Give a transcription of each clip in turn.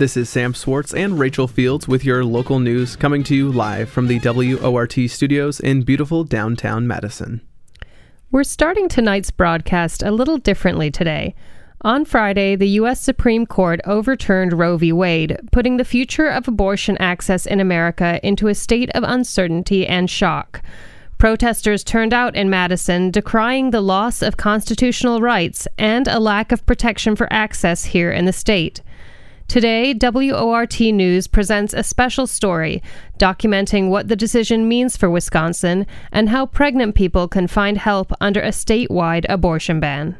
This is Sam Swartz and Rachel Fields with your local news coming to you live from the WORT studios in beautiful downtown Madison. We're starting tonight's broadcast a little differently today. On Friday, the U.S. Supreme Court overturned Roe v. Wade, putting the future of abortion access in America into a state of uncertainty and shock. Protesters turned out in Madison decrying the loss of constitutional rights and a lack of protection for access here in the state. Today, WORT News presents a special story documenting what the decision means for Wisconsin and how pregnant people can find help under a statewide abortion ban.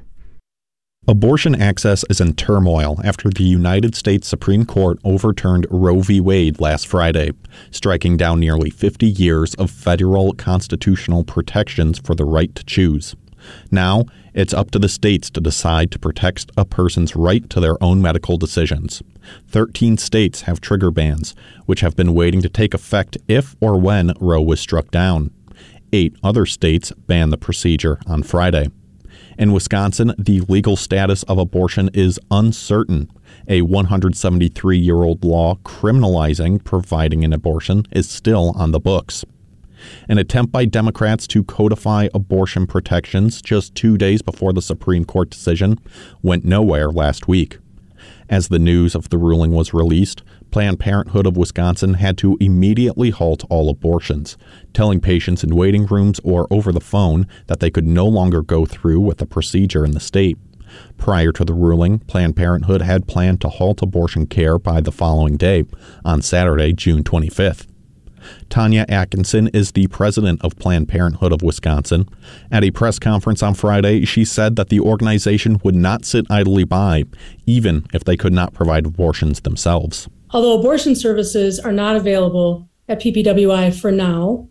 Abortion access is in turmoil after the United States Supreme Court overturned Roe v. Wade last Friday, striking down nearly 50 years of federal constitutional protections for the right to choose. Now, it's up to the states to decide to protect a person's right to their own medical decisions. 13 states have trigger bans, which have been waiting to take effect if or when Roe was struck down. Eight other states banned the procedure on Friday. In Wisconsin, the legal status of abortion is uncertain. A 173 year old law criminalizing providing an abortion is still on the books. An attempt by Democrats to codify abortion protections just two days before the Supreme Court decision went nowhere last week. As the news of the ruling was released, Planned Parenthood of Wisconsin had to immediately halt all abortions, telling patients in waiting rooms or over the phone that they could no longer go through with the procedure in the state. Prior to the ruling, Planned Parenthood had planned to halt abortion care by the following day, on Saturday, June 25th. Tanya Atkinson is the president of Planned Parenthood of Wisconsin. At a press conference on Friday, she said that the organization would not sit idly by, even if they could not provide abortions themselves. Although abortion services are not available at PPWI for now,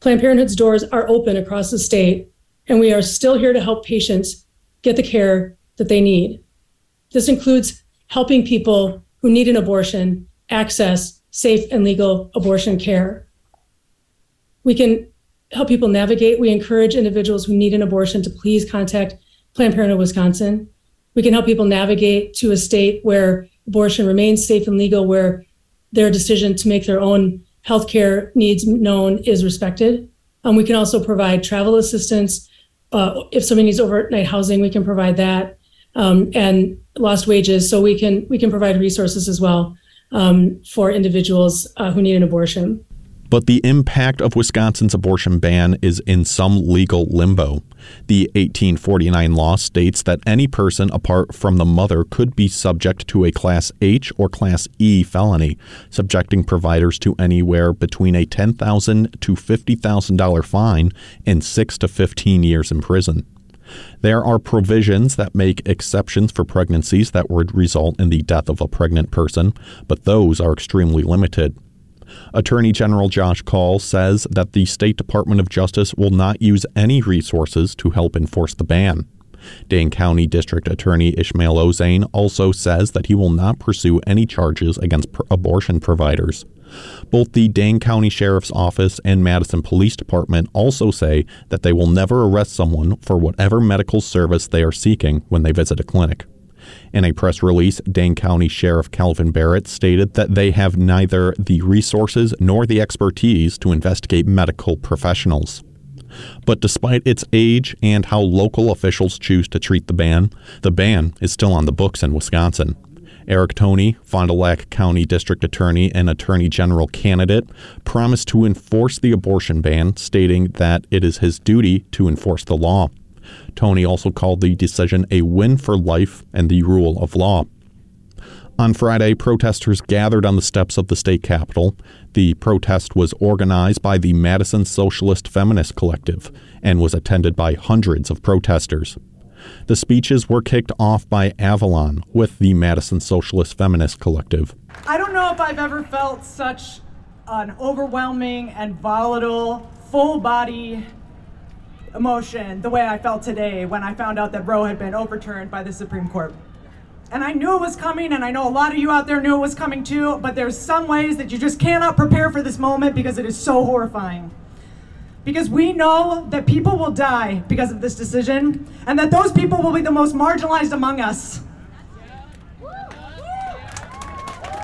Planned Parenthood's doors are open across the state, and we are still here to help patients get the care that they need. This includes helping people who need an abortion access safe and legal abortion care. We can help people navigate. We encourage individuals who need an abortion to please contact Planned Parenthood Wisconsin. We can help people navigate to a state where abortion remains safe and legal, where their decision to make their own healthcare needs known is respected. Um, we can also provide travel assistance. Uh, if somebody needs overnight housing, we can provide that, um, and lost wages. So we can we can provide resources as well um, for individuals uh, who need an abortion. But the impact of Wisconsin's abortion ban is in some legal limbo. The 1849 law states that any person apart from the mother could be subject to a Class H or Class E felony, subjecting providers to anywhere between a 10,000 to $50,000 fine and 6 to 15 years in prison. There are provisions that make exceptions for pregnancies that would result in the death of a pregnant person, but those are extremely limited. Attorney General Josh Kaul says that the State Department of Justice will not use any resources to help enforce the ban. Dane County District Attorney Ismael Ozanne also says that he will not pursue any charges against abortion providers. Both the Dane County Sheriff's Office and Madison Police Department also say that they will never arrest someone for whatever medical service they are seeking when they visit a clinic. In a press release, Dane County Sheriff Kalvin Barrett stated that they have neither the resources nor the expertise to investigate medical professionals. But despite its age and how local officials choose to treat the ban, the ban is still on the books in Wisconsin. Eric Toney, Fond du Lac County District Attorney and Attorney General candidate, promised to enforce the abortion ban, stating that it is his duty to enforce the law. Toney also called the decision a win for life and the rule of law. On Friday, protesters gathered on the steps of the state capitol. The protest was organized by the Madison Socialist Feminist Collective and was attended by hundreds of protesters. The speeches were kicked off by Avalon with the Madison Socialist Feminist Collective. I don't know if I've ever felt such an overwhelming and volatile, full body emotion the way I felt today when I found out that Roe had been overturned by the Supreme Court. And I knew it was coming, and I know a lot of you out there knew it was coming too, but there's some ways that you just cannot prepare for this moment because it is so horrifying. Because we know that people will die because of this decision, and that those people will be the most marginalized among us.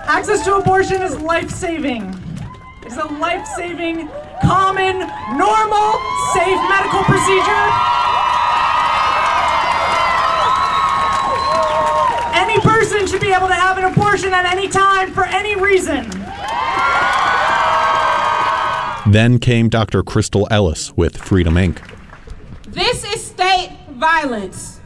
Access to abortion is life saving. It's a life saving, common, normal, safe medical procedure. Any person should be able to have an abortion at any time for any reason. Then came Dr. Crystal Ellis with Freedom Inc. This is state violence.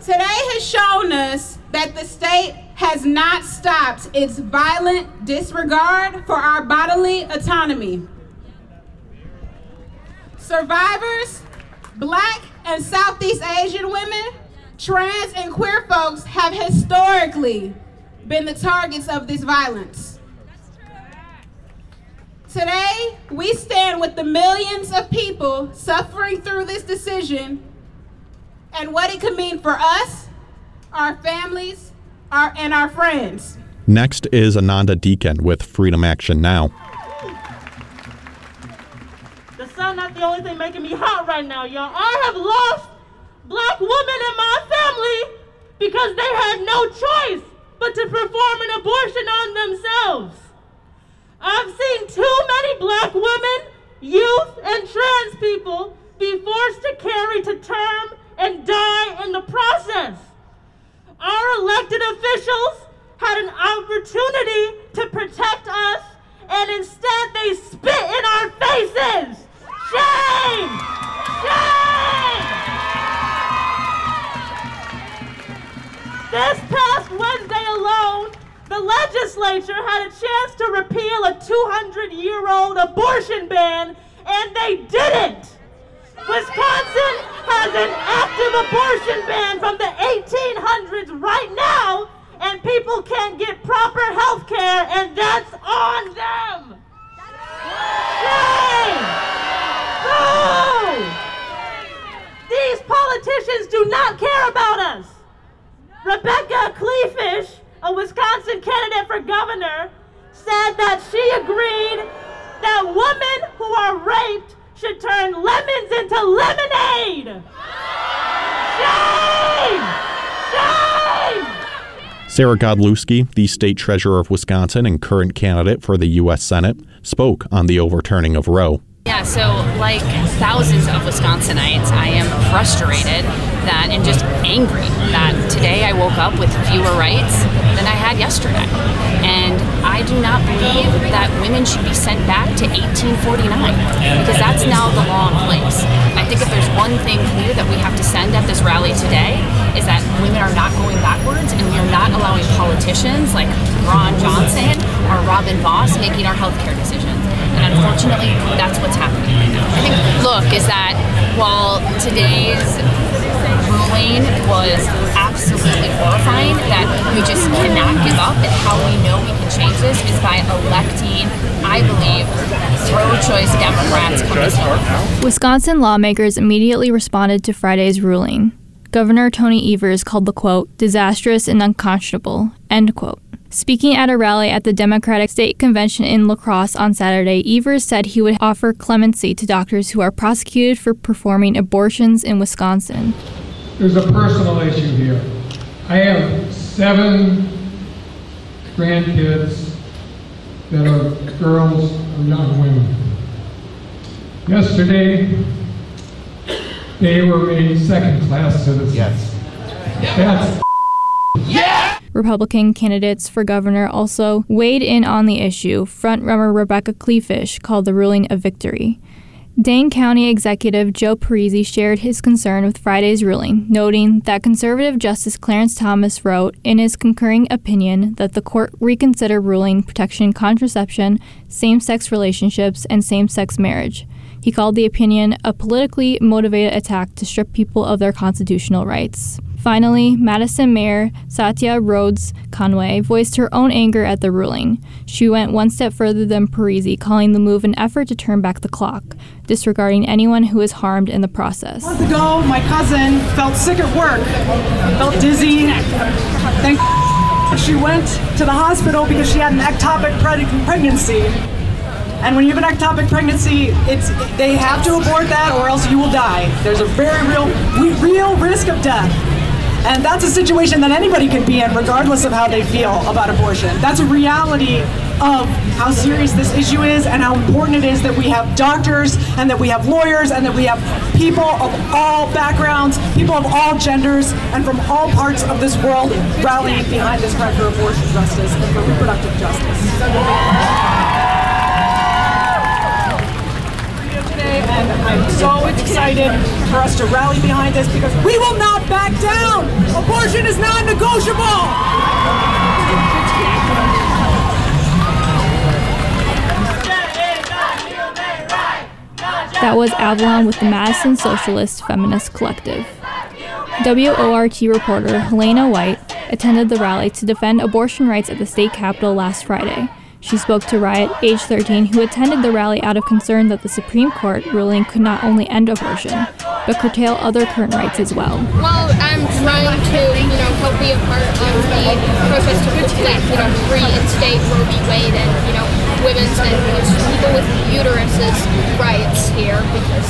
Today has shown us that the state has not stopped its violent disregard for our bodily autonomy. Survivors, black and Southeast Asian women, trans and queer folks have historically been the targets of this violence. Today, we stand with the millions of people suffering through this decision and what it could mean for us, our families, our, and our friends. Next is Ananda Deacon with Freedom Action Now. The sun not the only thing making me hot right now, y'all. I have lost black women in my family because they had no choice but to perform an abortion on themselves. I've seen too many black women, youth, and trans people be forced to carry to term and die in the process. Our elected officials had an opportunity to protect us, and instead they spit in our faces. Shame! Shame! This past Wednesday alone, the legislature had a chance to repeal a 200 year old abortion ban, and they didn't. Wisconsin has an active abortion ban from the 1800s right now, and people can't get proper health care, and that's on them. Shame! No! These politicians do not care about us. Rebecca Kleefisch, a Wisconsin candidate for governor, said that she agreed that women who are raped should turn lemons into lemonade. Shame! Shame! Sarah Godlewski, the state treasurer of Wisconsin and current candidate for the U.S. Senate, spoke on the overturning of Roe. Yeah, so like thousands of Wisconsinites, I am frustrated that and just angry that today I woke up with fewer rights than I had yesterday. And I do not believe that women should be sent back to 1849 because that's now the law in place. I think if there's one thing clear that we have to send at this rally today is that women are not going backwards and we are not allowing politicians like Ron Johnson or Robin Vos making our healthcare decisions. And unfortunately, that's what's happening right now. I think, look, is that while today's ruling was absolutely horrifying, that we just cannot give up, and how we know we can change this is by electing, I believe, pro-choice Democrats come this fall. Wisconsin lawmakers immediately responded to Friday's ruling. Governor Tony Evers called the quote disastrous and unconscionable, end quote. Speaking at a rally at the Democratic State Convention in La Crosse on Saturday, Evers said he would offer clemency to doctors who are prosecuted for performing abortions in Wisconsin. There's a personal issue here. I have seven grandkids that are girls or young women. Yesterday, they were made second class citizens. Yes. That's Republican candidates for governor also weighed in on the issue. Frontrunner Rebecca Kleefisch called the ruling a victory. Dane County Executive Joe Parisi shared his concern with Friday's ruling, noting that conservative Justice Clarence Thomas wrote in his concurring opinion that the court reconsider ruling protection contraception, same sex relationships, and same sex marriage. He called the opinion a politically motivated attack to strip people of their constitutional rights. Finally, Madison Mayor Satya Rhodes Conway voiced her own anger at the ruling. She went one step further than Parisi, calling the move an effort to turn back the clock, disregarding anyone who was harmed in the process. Months ago, my cousin felt sick at work, felt dizzy. Thank she went to the hospital because she had an ectopic pregnancy. And when you have an ectopic pregnancy, it's they have to abort that or else you will die. There's a very real, real risk of death. And that's a situation that anybody could be in, regardless of how they feel about abortion. That's a reality of how serious this issue is and how important it is that we have doctors and that we have lawyers and that we have people of all backgrounds, people of all genders, and from all parts of this world rallying behind this cry for abortion justice and for reproductive justice. I'm so excited for us to rally behind this because we will not back down. Abortion is non-negotiable. That was Avalon with the Madison Socialist Feminist Collective. WORT reporter Helena White attended the rally to defend abortion rights at the state capitol last Friday. She spoke to Riot, age 13, who attended the rally out of concern that the Supreme Court ruling could not only end abortion, but curtail other current rights as well. Well, I'm trying to, you know, help be a part of the protest to protect, you know, reinstate Roe v. Wade and, you know, women's and people with uteruses rights here because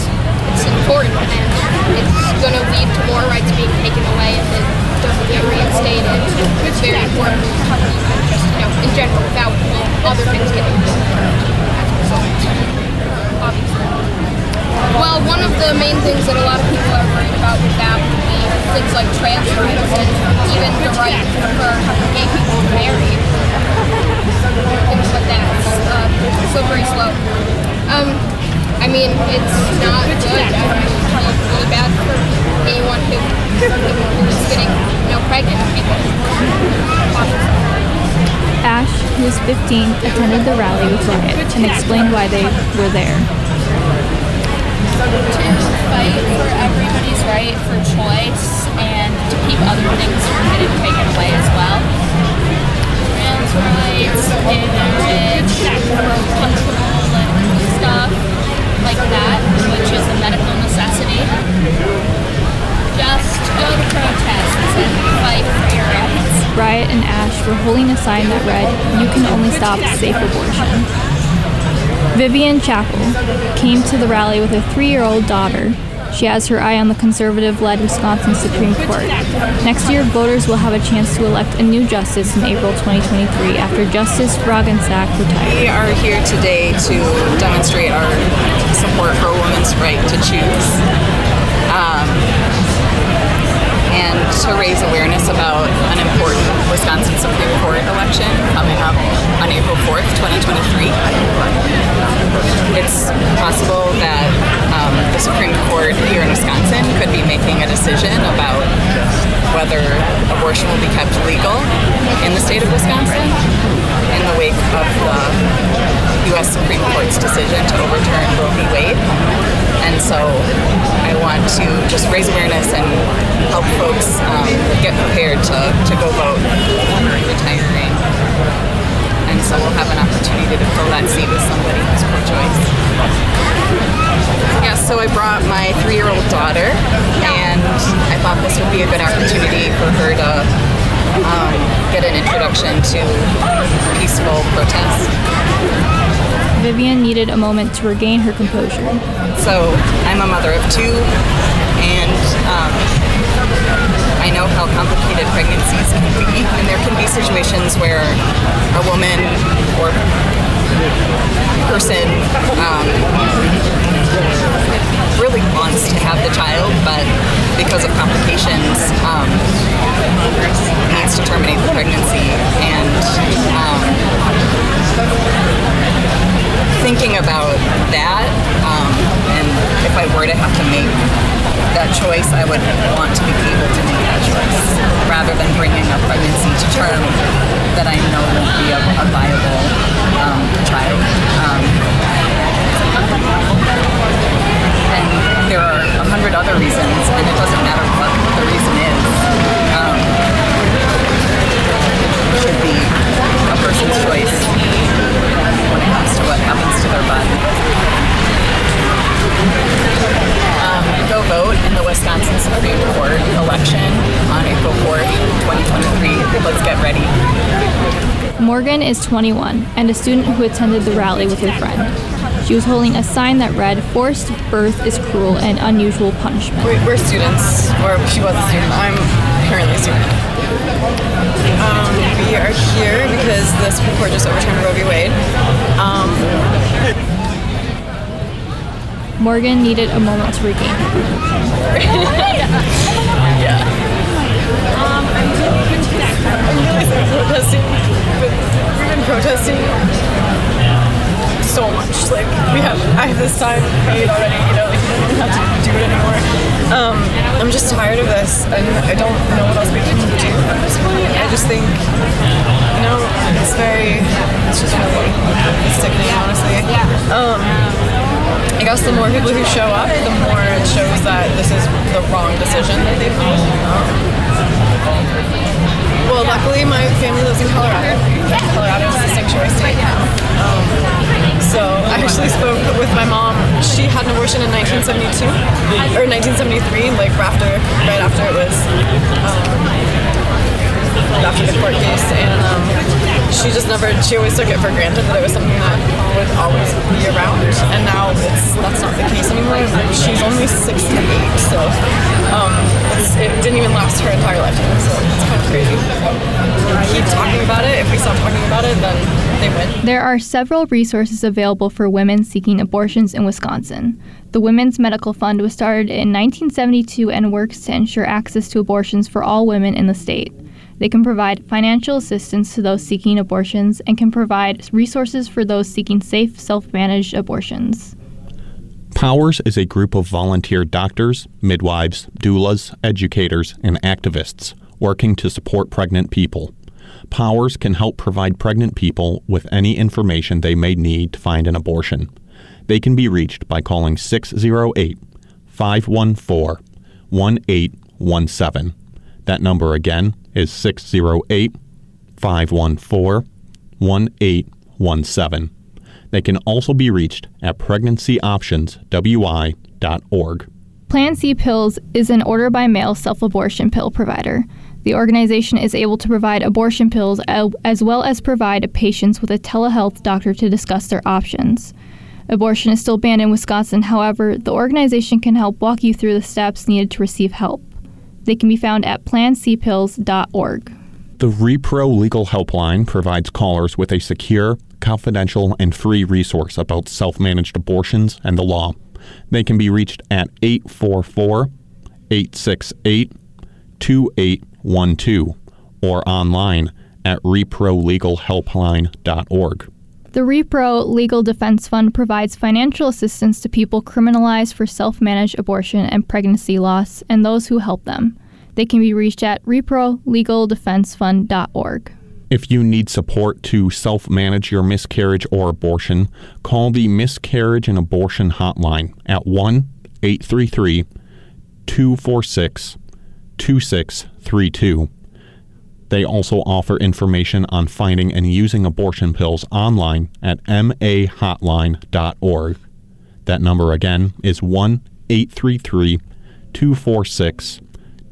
it's important and it's going to lead to more rights being taken away if it doesn't get reinstated. It's very important, in general, without other things getting obviously. Well, one of the main things that a lot of people are worried about with that would be things like trans rights and even the right for gay people to marry. Things like that. It's uh, slippery slope. Um, I mean, it's not good. It's really bad for anyone who, who's getting, you know, pregnant people. Ash, who was 15, attended the rally with Riot and explained why they were there. to fight for everybody's right for choice and to keep other things from getting taken away as well. Trans rights, gay marriage, and stuff like that, which is a medical necessity. Just go to protests and fight for your rights. Riot and Ash were holding a sign that read, You can only stop safe abortion. Vivian Chappell came to the rally with her three year old daughter. She has her eye on the conservative led Wisconsin Supreme Court. Next year, voters will have a chance to elect a new justice in April 2023 after Justice Roggensack retired. We are here today to demonstrate our support for a woman's right to choose. Um, to raise awareness about an important Wisconsin Supreme Court election coming up on April 4th, 2023. It's possible that um, the Supreme Court here in Wisconsin could be making a decision about whether abortion will be kept legal in the state of Wisconsin in the wake of the U.S. Supreme Court's decision to overturn Roe v. Wade. And so I want to just raise awareness and help folks um, get prepared to, to go vote retiring. And so we'll have an opportunity to fill that seat with somebody who's pro-choice. Yeah, so I brought my three-year-old daughter, and I thought this would be a good opportunity for her to um, get an introduction to peaceful protest. Vivian needed a moment to regain her composure. So I'm a mother of two, and um, I know how complicated pregnancies can be, and there can be situations where a woman or person um, really wants to have the child, but because of complications, um, needs to terminate the pregnancy. And um, thinking about that, um, and if I were to have to make that choice, I would want to be able to choice rather than bringing a pregnancy to term that I know won't be a, a viable um, child. Um, and there are a hundred other reasons, and it doesn't matter what the reason is. Um, it should be a person's choice when it comes to what happens to their body. Go vote in the Wisconsin Supreme Court election on April 4th, 2023. Let's get ready. Morgan is 21 and a student who attended the rally with her friend. She was holding a sign that read, Forced birth is cruel and unusual punishment. We're, we're students, or she was a student. I'm currently a student. Um, we are here because the Supreme Court just overturned Roe v. Wade. Um, Morgan needed a moment to regain. yeah. Um, I'm really protesting, we've been protesting so much. Like we have, I have this sign made already. You know, like you don't have to do it anymore. Um, I'm just tired of this, and I don't know what else we can do at this point. I just think, you know, it's very, it's just really sickening, honestly. Yeah. Um, guess the more people who show up, the more it shows that this is the wrong decision that they've made. Well, luckily my family lives in Colorado. Colorado is a sanctuary state now. Um, so I actually spoke with my mom. She had an abortion in 1972 or 1973, like after, right after it was. Um, after the court case, and um, she just never. She always took it for granted that it was something that would always be around, and now it's that's not the case anymore. She's only 68, so um, it didn't even last her entire lifetime. So it's kind of crazy. Keep talking about it. If we stop talking about it, then they win. There are several resources available for women seeking abortions in Wisconsin. The Women's Medical Fund was started in 1972 and works to ensure access to abortions for all women in the state. They can provide financial assistance to those seeking abortions and can provide resources for those seeking safe, self managed abortions. Powers is a group of volunteer doctors, midwives, doulas, educators, and activists working to support pregnant people. Powers can help provide pregnant people with any information they may need to find an abortion. They can be reached by calling 608 514 1817. That number again is 608 514 1817. They can also be reached at pregnancyoptionswi.org. Plan C Pills is an order by mail self abortion pill provider. The organization is able to provide abortion pills as well as provide patients with a telehealth doctor to discuss their options. Abortion is still banned in Wisconsin, however, the organization can help walk you through the steps needed to receive help. They can be found at plancpills.org. The Repro Legal Helpline provides callers with a secure, confidential, and free resource about self managed abortions and the law. They can be reached at 844 868 2812 or online at reprolegalhelpline.org. The Repro Legal Defense Fund provides financial assistance to people criminalized for self managed abortion and pregnancy loss and those who help them. They can be reached at reprolegaldefensefund.org. If you need support to self manage your miscarriage or abortion, call the Miscarriage and Abortion Hotline at 1 833 246 2632 they also offer information on finding and using abortion pills online at mahotline.org. That number again is 1 833 246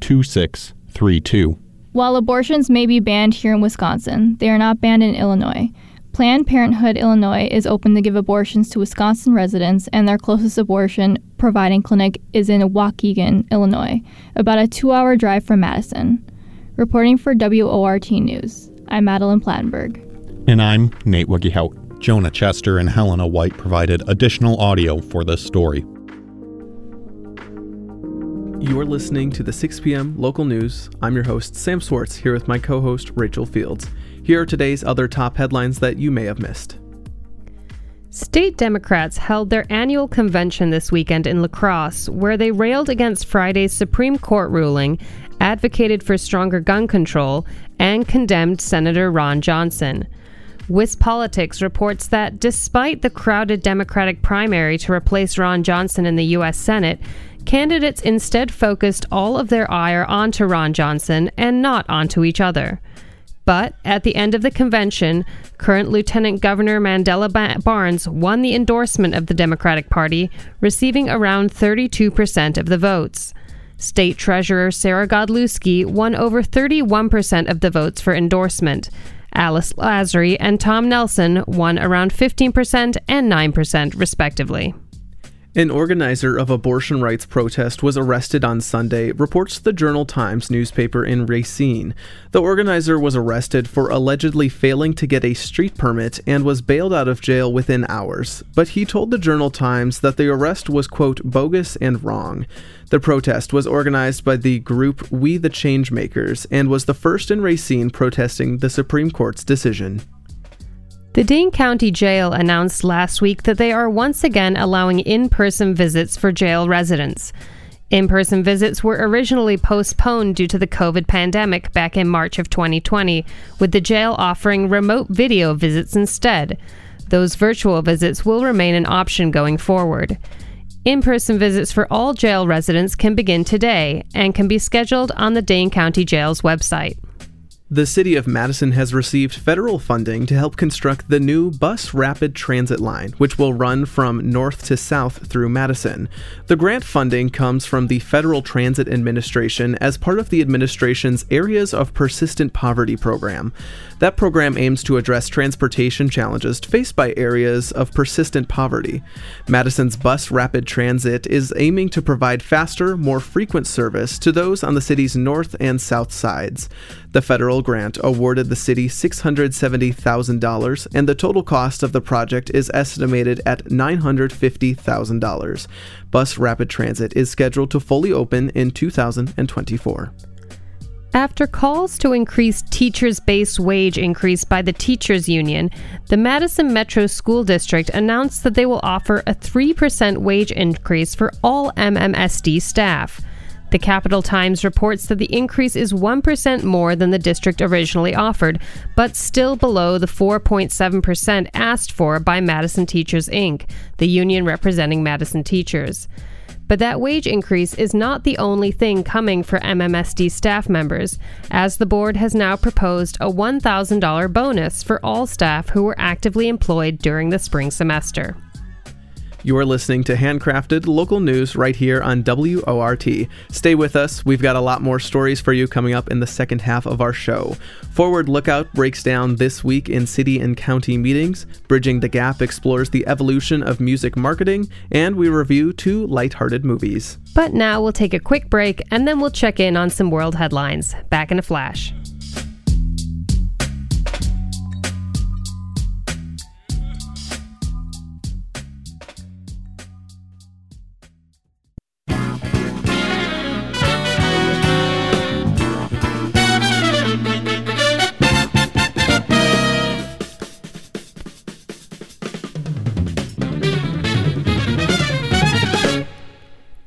2632. While abortions may be banned here in Wisconsin, they are not banned in Illinois. Planned Parenthood Illinois is open to give abortions to Wisconsin residents, and their closest abortion providing clinic is in Waukegan, Illinois, about a two hour drive from Madison. Reporting for WORT News, I'm Madeline Plattenberg. And I'm Nate Wiggyhout. Jonah Chester and Helena White provided additional audio for this story. You're listening to the 6 p.m. local news. I'm your host, Sam Swartz, here with my co host, Rachel Fields. Here are today's other top headlines that you may have missed. State Democrats held their annual convention this weekend in La Crosse, where they railed against Friday's Supreme Court ruling, advocated for stronger gun control, and condemned Senator Ron Johnson. WisPolitics reports that despite the crowded Democratic primary to replace Ron Johnson in the U.S. Senate, candidates instead focused all of their ire onto Ron Johnson and not onto each other. But at the end of the convention, current Lieutenant Governor Mandela ba- Barnes won the endorsement of the Democratic Party, receiving around 32% of the votes. State Treasurer Sarah Godlewski won over 31% of the votes for endorsement, Alex Lasry and Tom Nelson won around 15% and 9%, respectively. An organizer of abortion rights protest was arrested on Sunday, reports the Journal Times newspaper in Racine. The organizer was arrested for allegedly failing to get a street permit and was bailed out of jail within hours, but he told the Journal Times that the arrest was, quote, bogus and wrong. The protest was organized by the group We the Changemakers and was the first in Racine protesting the Supreme Court's decision. The Dane County Jail announced last week that they are once again allowing in person visits for jail residents. In person visits were originally postponed due to the COVID pandemic back in March of 2020, with the jail offering remote video visits instead. Those virtual visits will remain an option going forward. In person visits for all jail residents can begin today and can be scheduled on the Dane County Jail's website. The City of Madison has received federal funding to help construct the new Bus Rapid Transit Line, which will run from north to south through Madison. The grant funding comes from the Federal Transit Administration as part of the administration's Areas of Persistent Poverty program. That program aims to address transportation challenges faced by areas of persistent poverty. Madison's Bus Rapid Transit is aiming to provide faster, more frequent service to those on the city's north and south sides. The federal grant awarded the city $670,000, and the total cost of the project is estimated at $950,000. Bus Rapid Transit is scheduled to fully open in 2024. After calls to increase teachers' base wage increase by the teachers union, the Madison Metro School District announced that they will offer a 3% wage increase for all MMSD staff. The Capital Times reports that the increase is 1% more than the district originally offered, but still below the 4.7% asked for by Madison Teachers Inc., the union representing Madison teachers. But that wage increase is not the only thing coming for MMSD staff members, as the board has now proposed a $1,000 bonus for all staff who were actively employed during the spring semester. You are listening to handcrafted local news right here on WORT. Stay with us. We've got a lot more stories for you coming up in the second half of our show. Forward Lookout breaks down this week in city and county meetings. Bridging the Gap explores the evolution of music marketing, and we review two lighthearted movies. But now we'll take a quick break and then we'll check in on some world headlines. Back in a flash.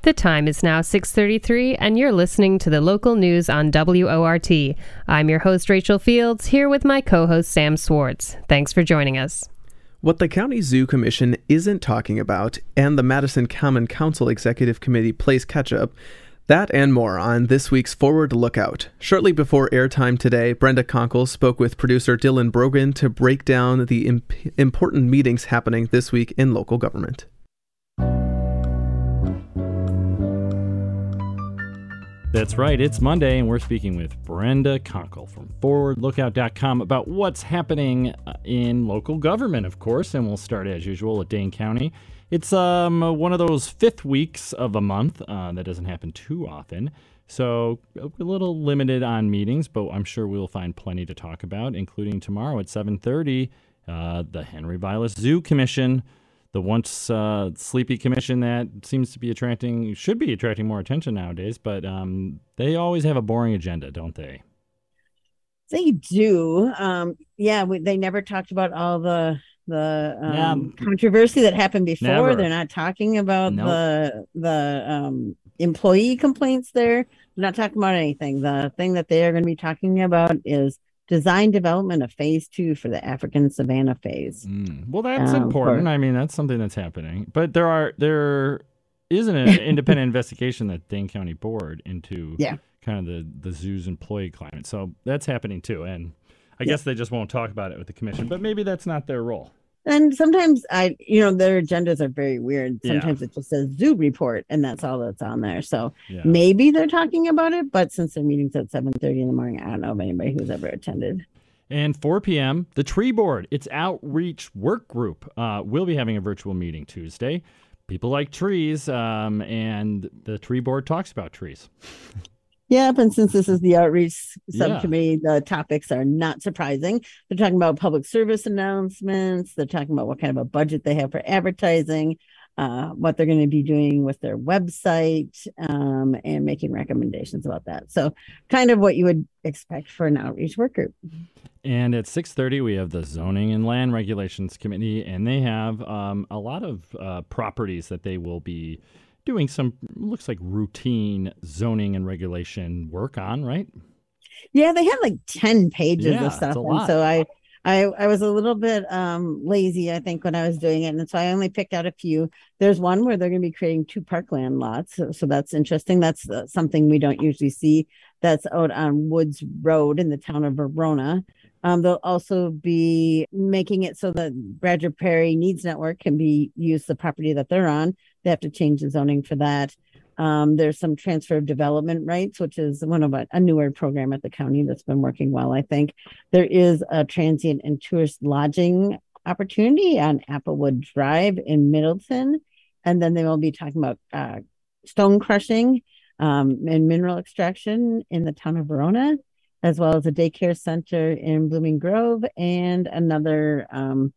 The time is now 6:33 and you're listening to the local news on WORT. I'm your host Rachel Fields here with my co-host Sam Swartz. Thanks for joining us. What the County Zoo Commission isn't talking about and the Madison Common Council Executive Committee plays catch up that and more on this week's Forward Lookout. Shortly before airtime today, Brenda Konkel spoke with producer Dylan Brogan to break down the imp- important meetings happening this week in local government. That's right, it's Monday, and we're speaking with Brenda Konkel from ForwardLookout.com about what's happening uh, in local government, of course, and we'll start as usual at Dane County. It's um, one of those fifth weeks of a month uh, that doesn't happen too often, so a little limited on meetings, but I'm sure we'll find plenty to talk about, including tomorrow at 7:30, uh, the Henry Vilas Zoo Commission the once uh, sleepy commission that seems to be attracting should be attracting more attention nowadays but um, they always have a boring agenda don't they they do um, yeah we, they never talked about all the the um, yeah. controversy that happened before never. they're not talking about nope. the the um, employee complaints there they're not talking about anything the thing that they are going to be talking about is design development of phase two for the African savanna phase. Mm. Well, that's um, important. For, I mean, that's something that's happening. But there are there isn't an independent investigation that Dane County Board into yeah. kind of the the zoo's employee climate. So that's happening too. And I yeah. guess they just won't talk about it with the commission. But maybe that's not their role. And sometimes I, you know, their agendas are very weird. Sometimes yeah. it just says zoo report, and that's all that's on there. So yeah. maybe they're talking about it, but since their meeting's at seven thirty in the morning, I don't know of anybody who's ever attended. And 4 p.m., the Tree Board, its outreach work group, uh, will be having a virtual meeting Tuesday. People like trees, um, and the Tree Board talks about trees. Yep, and since this is the outreach subcommittee, yeah. the topics are not surprising. They're talking about public service announcements. They're talking about what kind of a budget they have for advertising, uh, what they're going to be doing with their website, um, and making recommendations about that. So, kind of what you would expect for an outreach work group. And at 6:30, we have the Zoning and Land Regulations Committee, and they have um, a lot of uh, properties that they will be doing some looks like routine zoning and regulation work on, right? Yeah, they had like 10 pages yeah, of stuff. And so I I I was a little bit um lazy, I think, when I was doing it. And so I only picked out a few. There's one where they're going to be creating two parkland lots. So, so that's interesting. That's uh, something we don't usually see. That's out on Woods Road in the town of Verona. Um, they'll also be making it so that Badger Prairie Needs Network can be used the property that they're on. They have to change the zoning for that. Um, there's some transfer of development rights, which is one of a, a, newer program at the county that's been working well, I think. There is a transient and tourist lodging opportunity on Applewood Drive in Middleton. And then they will be talking about uh, stone crushing um, and mineral extraction in the town of Verona, as well as a daycare center in Blooming Grove and another um,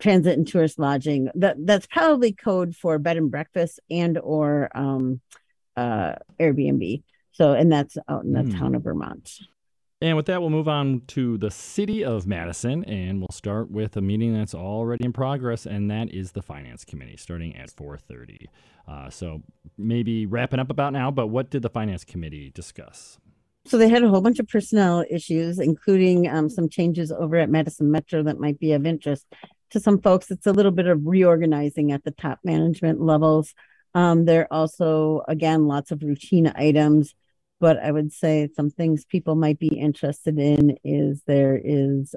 transit and tourist lodging. That that's probably code for bed and breakfast and or um, uh, Airbnb. So, and that's out in the mm. town of Vermont. And with that, we'll move on to the city of Madison, and we'll start with a meeting that's already in progress, and that is the finance committee, starting at 4:30. Uh, so maybe wrapping up about now. But what did the finance committee discuss? So they had a whole bunch of personnel issues, including um, some changes over at Madison Metro that might be of interest to some folks. It's a little bit of reorganizing at the top management levels. Um, there are also, again, lots of routine items, but I would say some things people might be interested in is there is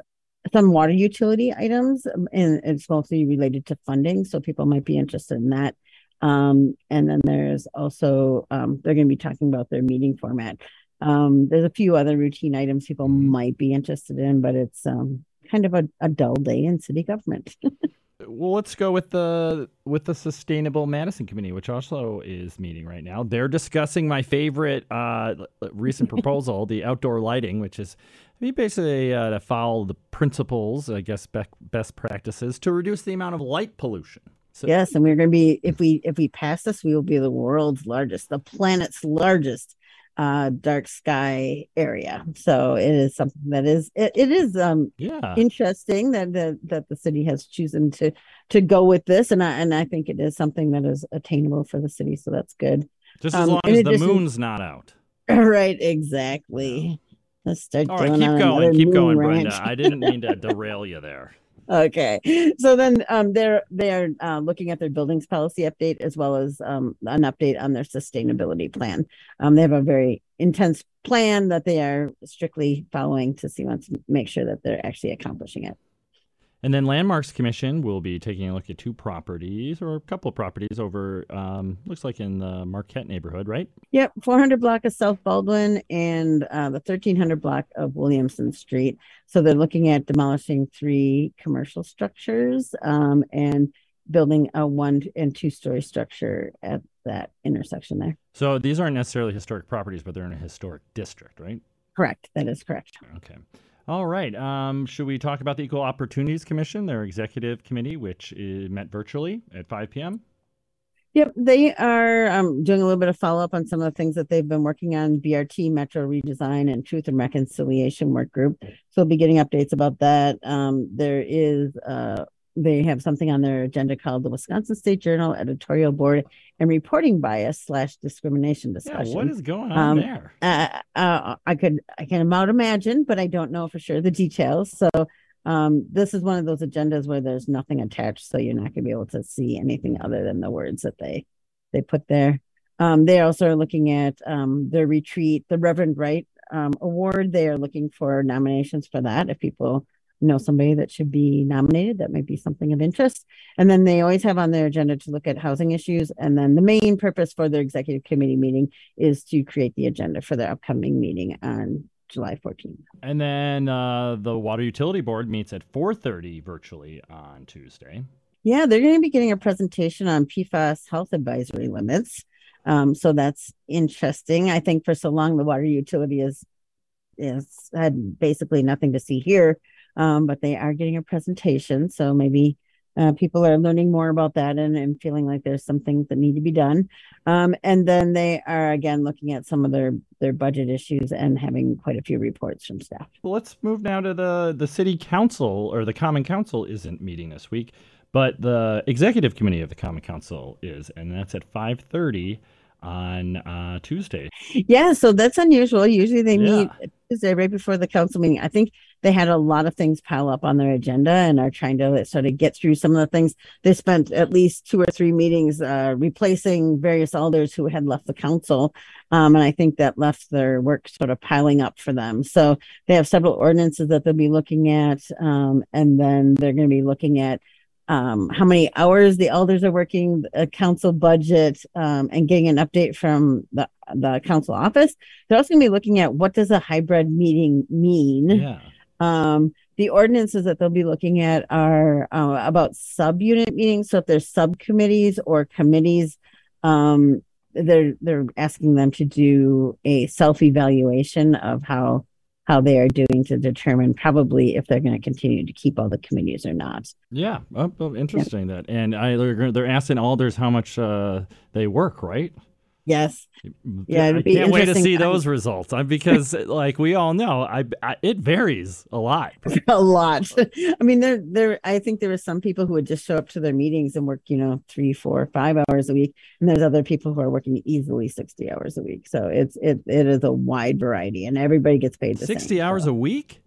some water utility items, um, and it's mostly related to funding. So people might be interested in that. Um, and then there's also, um, they're going to be talking about their meeting format. Um, there's a few other routine items people might be interested in, but it's um, kind of a, a dull day in city government. well, let's go with the with the Sustainable Madison Committee, which also is meeting right now. They're discussing my favorite uh, recent proposal, the outdoor lighting, which is I mean, basically uh, to follow the principles, I guess, be- best practices to reduce the amount of light pollution. So, yes, and we're going to be if we if we pass this, we will be the world's largest, the planet's largest uh, dark sky area. So it is something that is it, it is um yeah interesting that the that the city has chosen to to go with this, and I and I think it is something that is attainable for the city. So that's good. Just as um, long as the moon's not out. Right, exactly. Let's start. All right, keep going, keep going. Brenda. I didn't mean to derail you there okay. So then um, they're they're uh, looking at their buildings policy update as well as um, an update on their sustainability plan. Um, they have a very intense plan that they are strictly following to see once make sure that they're actually accomplishing it and then Landmarks Commission will be taking a look at two properties or a couple of properties over, um, looks like in the Marquette neighborhood, right? Yep, 400 block of South Baldwin and uh, the 1300 block of Williamson Street. So they're looking at demolishing three commercial structures um, and building a one and two story structure at that intersection there. So these aren't necessarily historic properties, but they're in a historic district, right? Correct. That is correct. Okay. All right. Um, should we talk about the Equal Opportunities Commission, their executive committee, which is, met virtually at 5 p.m.? Yep, they are um, doing a little bit of follow up on some of the things that they've been working on BRT, Metro redesign, and Truth and Reconciliation work group. So we'll be getting updates about that. Um, there is uh, they have something on their agenda called the Wisconsin State Journal Editorial Board and Reporting Bias slash Discrimination Discussion. Yeah, what is going on um, there? Uh, uh, I could I can about imagine, but I don't know for sure the details. So um, this is one of those agendas where there's nothing attached, so you're not going to be able to see anything other than the words that they they put there. Um, they also are looking at um, the retreat, the Reverend Wright um, Award. They are looking for nominations for that if people know somebody that should be nominated that might be something of interest and then they always have on their agenda to look at housing issues and then the main purpose for their executive committee meeting is to create the agenda for their upcoming meeting on July 14th. And then uh, the Water Utility Board meets at 4:30 virtually on Tuesday. Yeah, they're going to be getting a presentation on PFAS health advisory limits. Um, so that's interesting. I think for so long the water utility is is had basically nothing to see here, um, but they are getting a presentation. So maybe uh, people are learning more about that and, and feeling like there's some things that need to be done. Um, and then they are again looking at some of their their budget issues and having quite a few reports from staff. Well, let's move now to the the city council or the common council isn't meeting this week, but the executive committee of the common council is, and that's at five thirty on uh, Tuesday. Yeah, so that's unusual. Usually they yeah. meet Tuesday right before the council meeting. I think they had a lot of things pile up on their agenda and are trying to sort of get through some of the things. They spent at least two or three meetings uh, replacing various alders who had left the council. Um, and I think that left their work sort of piling up for them. So they have several ordinances that they'll be looking at. Um, and then they're going to be looking at um, how many hours the alders are working, a council budget, um, and getting an update from the the council office. They're also going to be looking at what does a hybrid meeting mean. Yeah. Um, the ordinances that they'll be looking at are uh, about subunit meetings. So if there's subcommittees or committees, um, they're they're asking them to do a self evaluation of how how they are doing to determine probably if they're going to continue to keep all the committees or not. Yeah, oh, interesting yeah. that. And I, they're, they're asking alders how much uh, they work, right? Yes. Yeah, I can't wait to see those results because, like we all know, I, I, it varies a lot. a lot. I mean, there there. I think there are some people who would just show up to their meetings and work, you know, three, four, five hours a week, and there's other people who are working easily sixty hours a week. So it's it it is a wide variety, and everybody gets paid the sixty same, hours so. a week.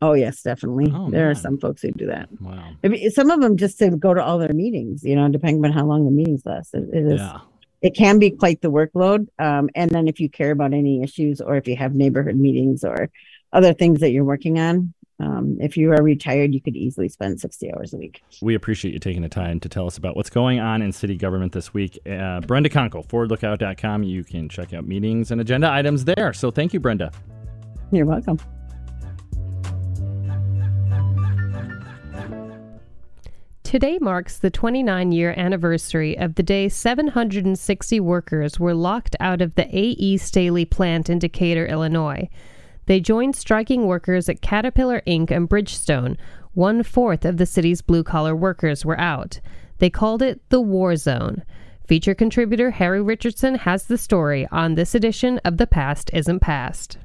Oh yes, definitely. Oh, there man. are some folks who do that. Wow. I mean, some of them just to go to all their meetings, you know, depending on how long the meetings last. It, it is. Yeah it can be quite the workload. Um, and then if you care about any issues or if you have neighborhood meetings or other things that you're working on, um, if you are retired, you could easily spend 60 hours a week. We appreciate you taking the time to tell us about what's going on in city government this week. Uh, Brenda Konkel, forwardlookout.com. You can check out meetings and agenda items there. So thank you, Brenda. You're welcome. Today marks the 29 year anniversary of the day 760 workers were locked out of the A.E. Staley plant in Decatur, Illinois. They joined striking workers at Caterpillar Inc. and Bridgestone. One fourth of the city's blue collar workers were out. They called it the War Zone. Feature contributor Harry Richardson has the story on this edition of The Past Isn't Past.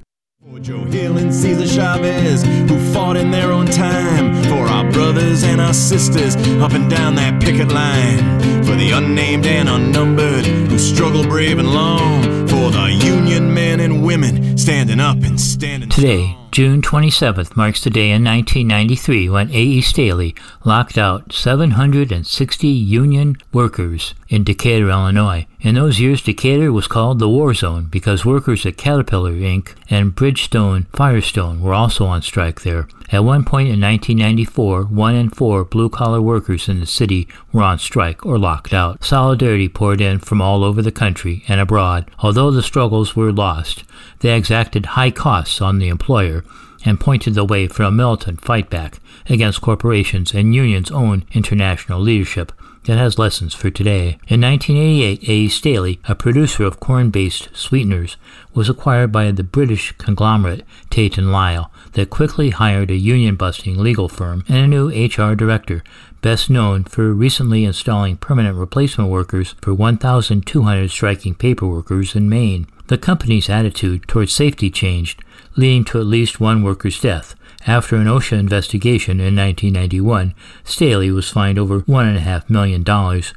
For Joe Hill and Cesar Chavez, who fought in their own time. For our brothers and our sisters up and down that picket line. For the unnamed and unnumbered, who struggle brave and long. For the Union men and women standing up and standing Today, June 27th marks the day in 1993 when A.E. Staley locked out 760 Union workers in Decatur, Illinois. In those years, Decatur was called the War Zone because workers at Caterpillar Inc. and Bridgestone Firestone were also on strike there. At one point in 1994, one in four blue collar workers in the city were on strike or locked out. Solidarity poured in from all over the country and abroad. Although the struggles were lost, they exacted high costs on the employer and pointed the way for a militant fight back against corporations and unions' own international leadership that has lessons for today. In 1988, A. Staley, a producer of corn-based sweeteners, was acquired by the British conglomerate Tate and Lyle that quickly hired a union-busting legal firm and a new HR director, best known for recently installing permanent replacement workers for 1,200 striking paper workers in Maine. The company's attitude towards safety changed, leading to at least one worker's death. After an OSHA investigation in 1991, Staley was fined over $1.5 million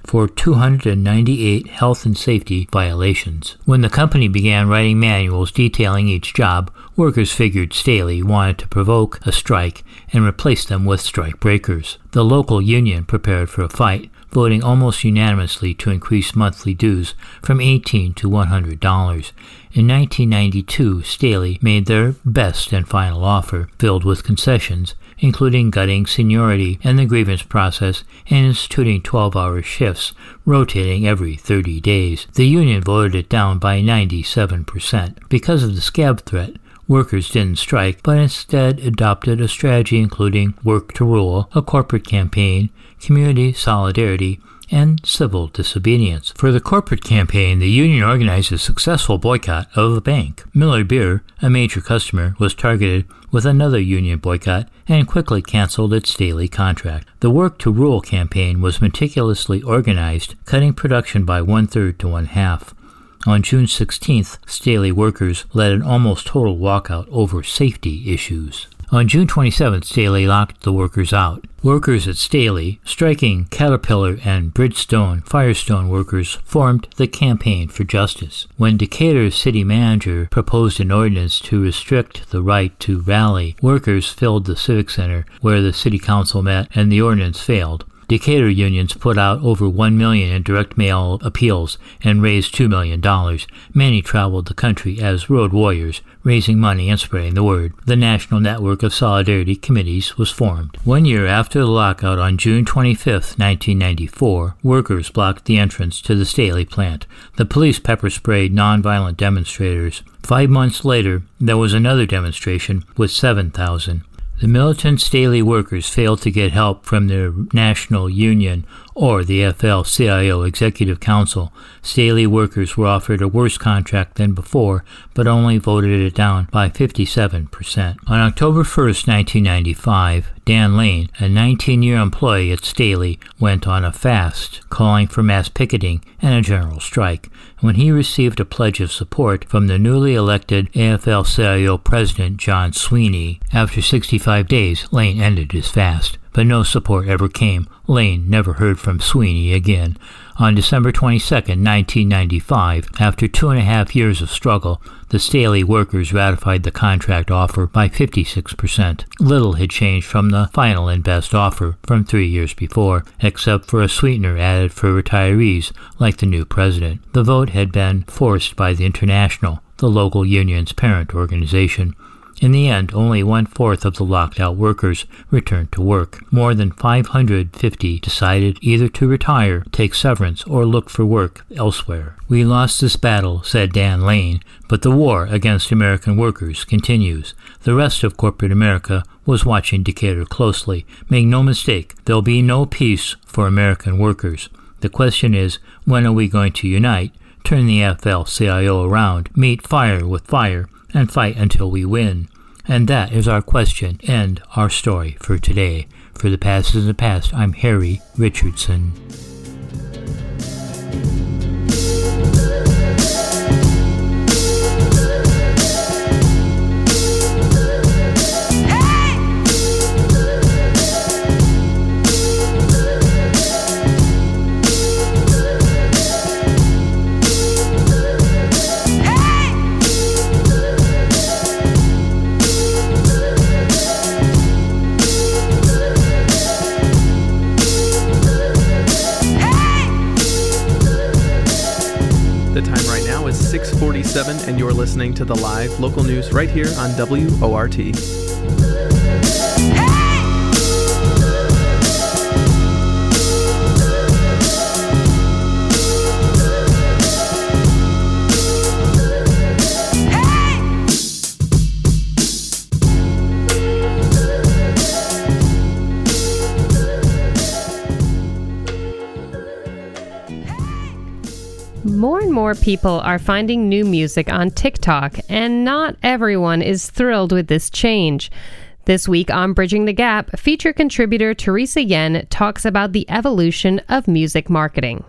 for 298 health and safety violations. When the company began writing manuals detailing each job, workers figured Staley wanted to provoke a strike and replace them with strike breakers. The local union prepared for a fight, voting almost unanimously to increase monthly dues from 18 to $100. In 1992, Staley made their best and final offer, filled with concessions, including gutting seniority and the grievance process and instituting 12-hour shifts, rotating every 30 days. The union voted it down by 97%. Because of the scab threat, Workers didn't strike, but instead adopted a strategy including work to rule, a corporate campaign, community solidarity, and civil disobedience. For the corporate campaign, the union organized a successful boycott of the bank. Miller Beer, a major customer, was targeted with another union boycott and quickly canceled its daily contract. The Work to Rule campaign was meticulously organized, cutting production by one third to one half. On June 16th, Staley workers led an almost total walkout over safety issues. On June 27th, Staley locked the workers out. Workers at Staley, striking Caterpillar and Bridgestone Firestone workers, formed the Campaign for Justice. When Decatur's city manager proposed an ordinance to restrict the right to rally, workers filled the Civic Center where the city council met and the ordinance failed. Decatur unions put out over 1 million in direct mail appeals and raised $2 million. Many traveled the country as road warriors, raising money and spreading the word. The National Network of Solidarity Committees was formed. One year after the lockout on June 25, 1994, workers blocked the entrance to the Staley plant. The police pepper sprayed nonviolent demonstrators. Five months later, there was another demonstration with 7,000. The militant Staley workers failed to get help from their national union or the AFL-CIO Executive Council. Staley workers were offered a worse contract than before, but only voted it down by 57%. On October 1, 1995, Dan Lane, a 19-year employee at Staley, went on a fast, calling for mass picketing and a general strike. When he received a pledge of support from the newly elected AFL-CIO president John Sweeney, after 65 days, Lane ended his fast but no support ever came. Lane never heard from Sweeney again. On December 22, 1995, after two and a half years of struggle, the Staley workers ratified the contract offer by 56%. Little had changed from the final and best offer from three years before, except for a sweetener added for retirees like the new president. The vote had been forced by the International, the local union's parent organization. In the end, only one fourth of the locked out workers returned to work. More than 550 decided either to retire, take severance, or look for work elsewhere. We lost this battle, said Dan Lane, but the war against American workers continues. The rest of corporate America was watching Decatur closely. Make no mistake, there'll be no peace for American workers. The question is, when are we going to unite, turn the AFL CIO around, meet fire with fire, and fight until we win. And that is our question and our story for today. For the past is the past, I'm Harry Richardson. Listening to the live local news right here on WORT. More people are finding new music on TikTok, and not everyone is thrilled with this change. This week on Bridging the Gap, feature contributor Teresa Yen talks about the evolution of music marketing.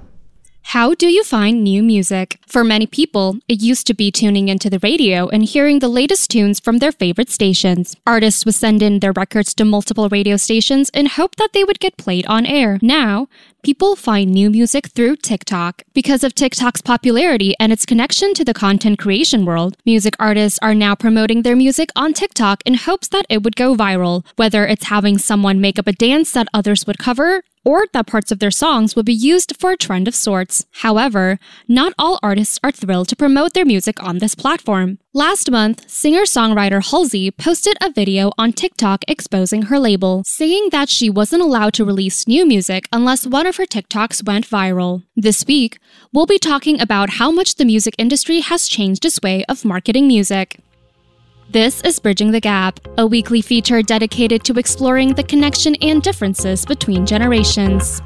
How do you find new music? For many people, it used to be tuning into the radio and hearing the latest tunes from their favorite stations. Artists would send in their records to multiple radio stations and hope that they would get played on air. Now, people find new music through TikTok. Because of TikTok's popularity and its connection to the content creation world, music artists are now promoting their music on TikTok in hopes that it would go viral, whether it's having someone make up a dance that others would cover or that parts of their songs will be used for a trend of sorts. However, not all artists are thrilled to promote their music on this platform. Last month, singer songwriter Halsey posted a video on TikTok exposing her label, saying that she wasn't allowed to release new music unless one of her TikToks went viral. This week, we'll be talking about how much the music industry has changed its way of marketing music. This is Bridging the Gap, a weekly feature dedicated to exploring the connection and differences between generations.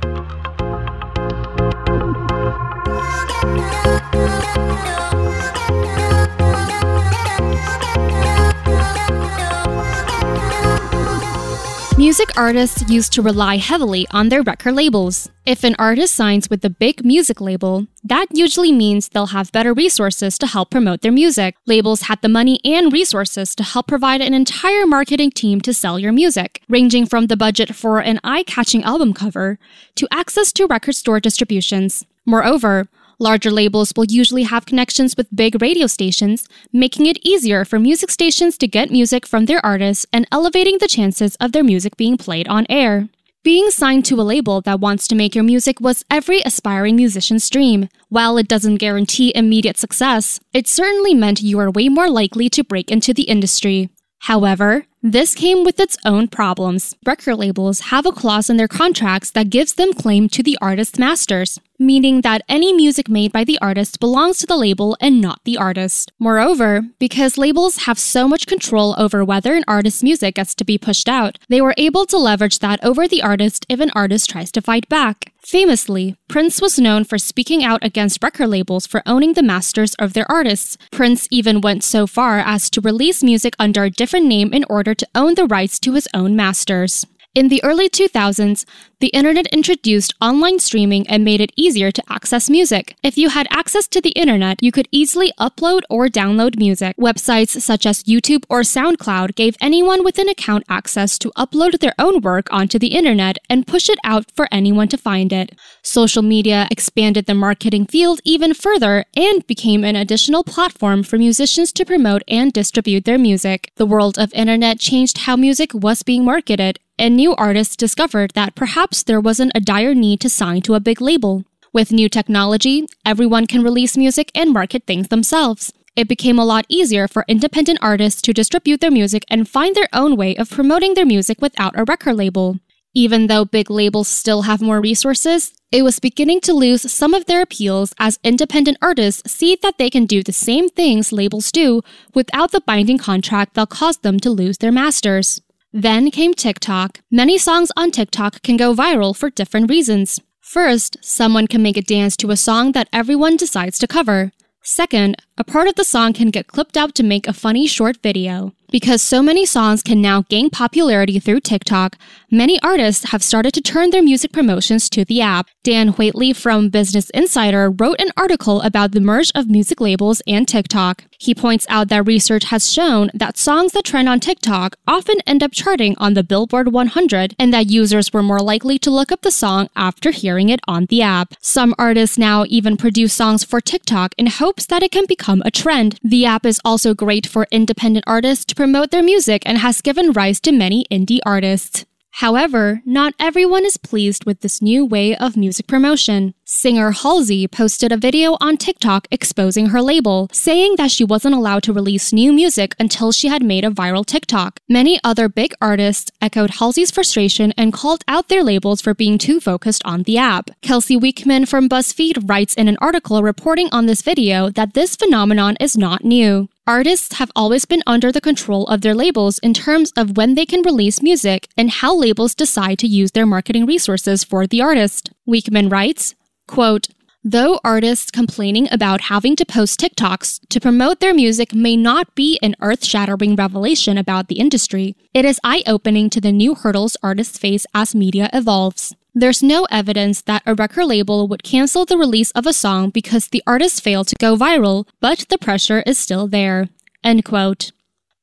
Music artists used to rely heavily on their record labels. If an artist signs with a big music label, that usually means they'll have better resources to help promote their music. Labels had the money and resources to help provide an entire marketing team to sell your music, ranging from the budget for an eye catching album cover to access to record store distributions. Moreover, Larger labels will usually have connections with big radio stations, making it easier for music stations to get music from their artists and elevating the chances of their music being played on air. Being signed to a label that wants to make your music was every aspiring musician's dream. While it doesn't guarantee immediate success, it certainly meant you are way more likely to break into the industry. However, this came with its own problems. Record labels have a clause in their contracts that gives them claim to the artist's masters, meaning that any music made by the artist belongs to the label and not the artist. Moreover, because labels have so much control over whether an artist's music gets to be pushed out, they were able to leverage that over the artist if an artist tries to fight back. Famously, Prince was known for speaking out against record labels for owning the masters of their artists. Prince even went so far as to release music under a different name in order to own the rights to his own masters. In the early 2000s, the internet introduced online streaming and made it easier to access music. If you had access to the internet, you could easily upload or download music. Websites such as YouTube or SoundCloud gave anyone with an account access to upload their own work onto the internet and push it out for anyone to find it. Social media expanded the marketing field even further and became an additional platform for musicians to promote and distribute their music. The world of internet changed how music was being marketed and new artists discovered that perhaps there wasn't a dire need to sign to a big label. With new technology, everyone can release music and market things themselves. It became a lot easier for independent artists to distribute their music and find their own way of promoting their music without a record label. Even though big labels still have more resources, it was beginning to lose some of their appeals as independent artists see that they can do the same things labels do without the binding contract that caused them to lose their masters. Then came TikTok. Many songs on TikTok can go viral for different reasons. First, someone can make a dance to a song that everyone decides to cover. Second, a part of the song can get clipped out to make a funny short video. Because so many songs can now gain popularity through TikTok, many artists have started to turn their music promotions to the app. Dan Whateley from Business Insider wrote an article about the merge of music labels and TikTok. He points out that research has shown that songs that trend on TikTok often end up charting on the Billboard 100 and that users were more likely to look up the song after hearing it on the app. Some artists now even produce songs for TikTok in hopes that it can become a trend. The app is also great for independent artists to promote their music and has given rise to many indie artists. However, not everyone is pleased with this new way of music promotion. Singer Halsey posted a video on TikTok exposing her label, saying that she wasn't allowed to release new music until she had made a viral TikTok. Many other big artists echoed Halsey's frustration and called out their labels for being too focused on the app. Kelsey Weekman from BuzzFeed writes in an article reporting on this video that this phenomenon is not new. Artists have always been under the control of their labels in terms of when they can release music and how labels decide to use their marketing resources for the artist. Weekman writes, quote, Though artists complaining about having to post TikToks to promote their music may not be an earth shattering revelation about the industry, it is eye opening to the new hurdles artists face as media evolves. There's no evidence that a record label would cancel the release of a song because the artist failed to go viral, but the pressure is still there. End quote.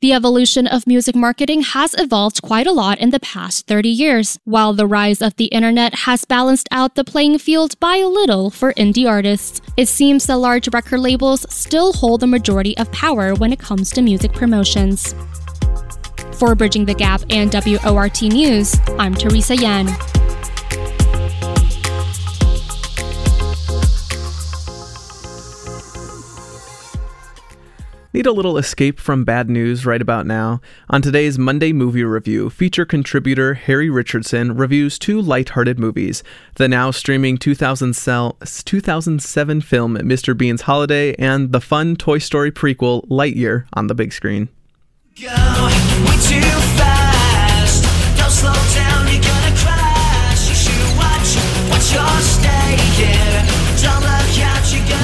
The evolution of music marketing has evolved quite a lot in the past 30 years, while the rise of the internet has balanced out the playing field by a little for indie artists. It seems the large record labels still hold the majority of power when it comes to music promotions. For Bridging the Gap and WORT News, I'm Teresa Yen. Need a little escape from bad news right about now? On today's Monday Movie Review, feature contributor Harry Richardson reviews two light-hearted movies the now streaming 2007 film Mr. Bean's Holiday and the fun Toy Story prequel Lightyear on the big screen. That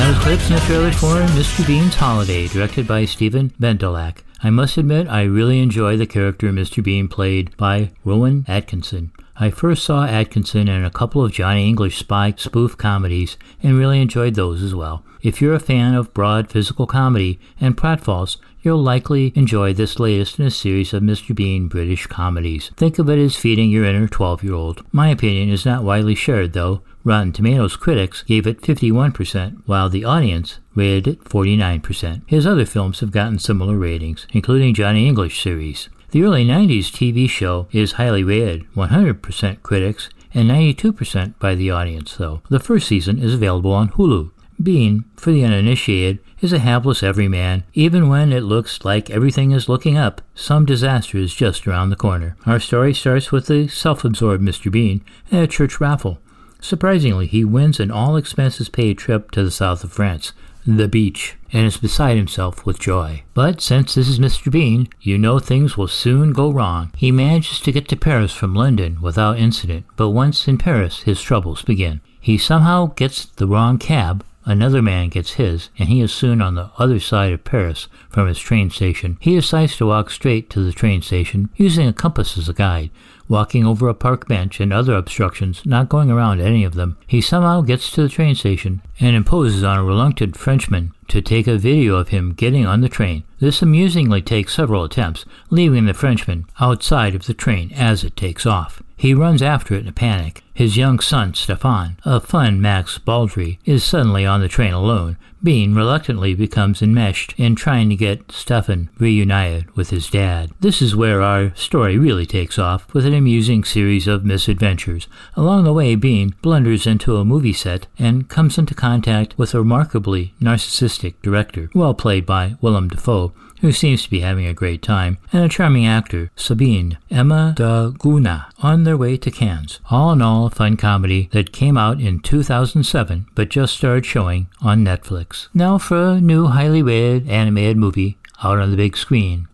was clips trailer for Mr. Bean's Holiday, directed by Stephen Bendelack. I must admit, I really enjoy the character Mr. Bean played by Rowan Atkinson. I first saw Atkinson in a couple of Johnny English spy spoof comedies and really enjoyed those as well. If you're a fan of broad physical comedy and pratfalls, you'll likely enjoy this latest in a series of Mr. Bean British comedies. Think of it as feeding your inner 12 year old. My opinion is not widely shared, though. Rotten Tomatoes critics gave it 51%, while the audience rated it 49%. His other films have gotten similar ratings, including Johnny English series. The early 90s TV show is highly rated, 100% critics and 92% by the audience, though. The first season is available on Hulu. Bean, for the uninitiated, is a hapless everyman. Even when it looks like everything is looking up, some disaster is just around the corner. Our story starts with the self absorbed Mr. Bean at a church raffle. Surprisingly, he wins an all expenses paid trip to the south of France, the beach, and is beside himself with joy. But since this is Mr. Bean, you know things will soon go wrong. He manages to get to Paris from London without incident, but once in Paris, his troubles begin. He somehow gets the wrong cab, another man gets his, and he is soon on the other side of Paris from his train station. He decides to walk straight to the train station, using a compass as a guide, walking over a park bench and other obstructions, not going around any of them. He somehow gets to the train station and imposes on a reluctant Frenchman to take a video of him getting on the train. This amusingly takes several attempts, leaving the Frenchman outside of the train as it takes off. He runs after it in a panic. His young son, Stefan, a fun Max Baldry, is suddenly on the train alone. Bean reluctantly becomes enmeshed in trying to get Stefan reunited with his dad. This is where our story really takes off, with an amusing series of misadventures. Along the way, Bean blunders into a movie set and comes into contact with a remarkably narcissistic director, well played by Willem Dafoe, who seems to be having a great time, and a charming actor, Sabine Emma de Caunes, on their way to Cannes. All in all, a fun comedy that came out in 2007 but just started showing on Netflix. Now for a new highly rated animated movie out on the big screen.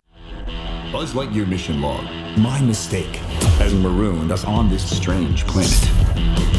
Buzz Lightyear mission log. My mistake. As marooned us on this strange planet.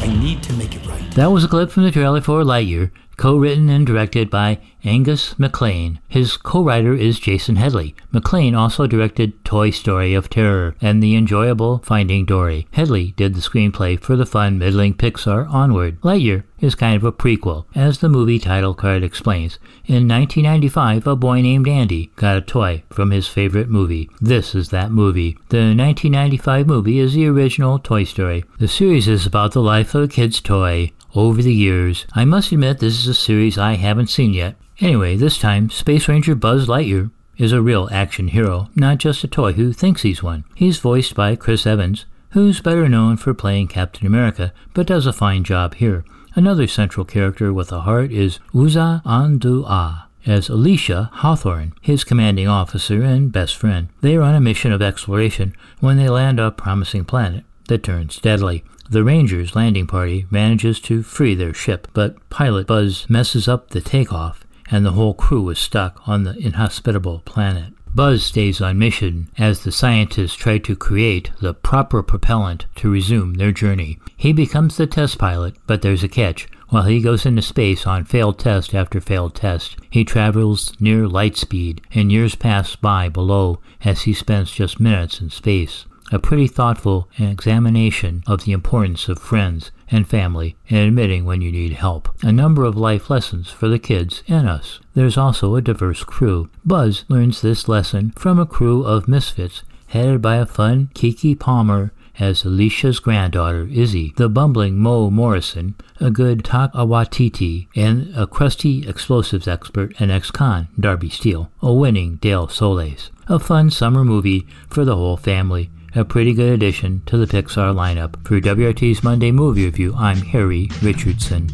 I need to make it right. That was a clip from the trailer for Lightyear, co-written and directed by Angus MacLane. His co-writer is Jason Headley. MacLane also directed Toy Story of Terror and the enjoyable Finding Dory. Headley did the screenplay for the fun middling Pixar Onward. Lightyear is kind of a prequel, as the movie title card explains. In 1995, a boy named Andy got a toy from his favorite movie. This is that movie. The 1995 movie is the original Toy Story. The series is about the life of a kid's toy over the years. I must admit this is a series I haven't seen yet. Anyway, this time, Space Ranger Buzz Lightyear is a real action hero, not just a toy who thinks he's one. He's voiced by Chris Evans, who's better known for playing Captain America, but does a fine job here. Another central character with a heart is Uzo Aduba as Alisha Hawthorne, his commanding officer and best friend. They are on a mission of exploration when they land a promising planet that turns deadly. The Rangers landing party manages to free their ship, but pilot Buzz messes up the takeoff and the whole crew is stuck on the inhospitable planet. Buzz stays on mission as the scientists try to create the proper propellant to resume their journey. He becomes the test pilot, but there's a catch. While he goes into space on failed test after failed test, he travels near light speed, and years pass by below as he spends just minutes in space a pretty thoughtful examination of the importance of friends and family and admitting when you need help. A number of life lessons for the kids and us. There's also a diverse crew. Buzz learns this lesson from a crew of misfits headed by a fun Keke Palmer as Alisha's granddaughter, Izzy, the bumbling Mo Morrison, a good Taika Waititi, and a crusty explosives expert and ex-con, Darby Steele, a winning Dale Soules. A fun summer movie for the whole family a pretty good addition to the Pixar lineup. For WRT's Monday Movie Review, I'm Harry Richardson.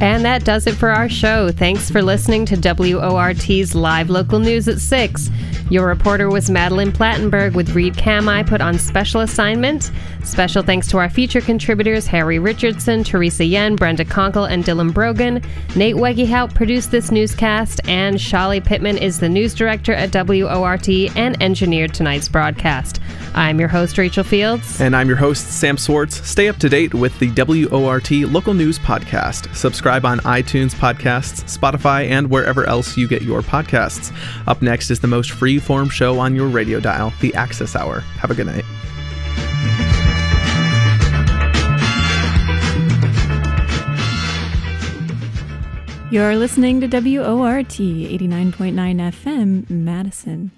And that does it for our show. Thanks for listening to WORT's live local news at 6. Your reporter was Madeline Plattenberg with Reed Kamai put on special assignment. Special thanks to our feature contributors Harry Richardson, Teresa Yen, Brenda Konkel, and Dylan Brogan. Nate Wegehout produced this newscast, and Shali Pittman is the news director at WORT and engineered tonight's broadcast. I'm your host, Rachel Fields. And I'm your host, Sam Swartz. Stay up to date with the WORT Local News Podcast. Subscribe on iTunes Podcasts, Spotify, and wherever else you get your podcasts. Up next is the most free form show on your radio dial, The Access Hour. Have a good night. You're listening to WORT 89.9 FM, Madison.